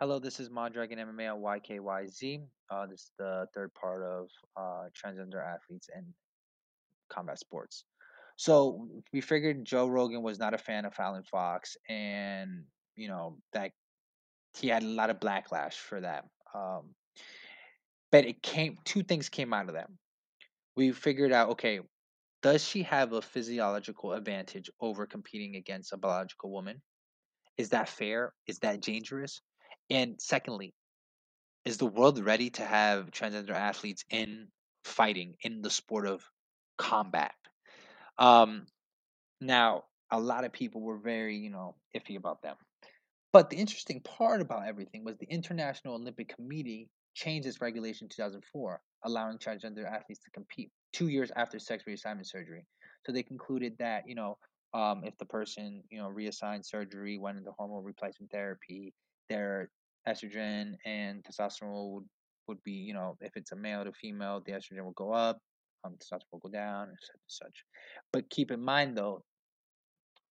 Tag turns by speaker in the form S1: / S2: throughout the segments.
S1: Hello, this is Mondragon MMA on YKYZ. Uh, this is the third part of uh, transgender athletes and combat sports. So we figured Joe Rogan was not a fan of Fallon Fox, and you know that he had a lot of backlash for that. Um, but it came two things came out of that. We figured out okay, does she have a physiological advantage over competing against a biological woman? Is that fair? Is that dangerous? And secondly, is the world ready to have transgender athletes in fighting in the sport of combat? Um, now, a lot of people were very, you know, iffy about them. But the interesting part about everything was the International Olympic Committee changed its regulation in 2004, allowing transgender athletes to compete two years after sex reassignment surgery. So they concluded that, you know, um, if the person, you know, reassigned surgery, went into hormone replacement therapy, their estrogen and testosterone would, would be, you know, if it's a male to female, the estrogen will go up, um, testosterone will go down, and such and such. But keep in mind, though,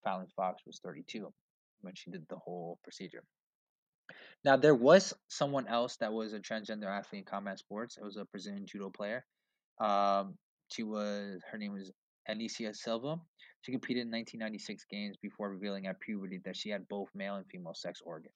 S1: Fallon Fox was 32 when she did the whole procedure. Now there was someone else that was a transgender athlete in combat sports. It was a Brazilian judo player. Um, she was her name was Alicia Silva. She competed in 1996 games before revealing at puberty that she had both male and female sex organs.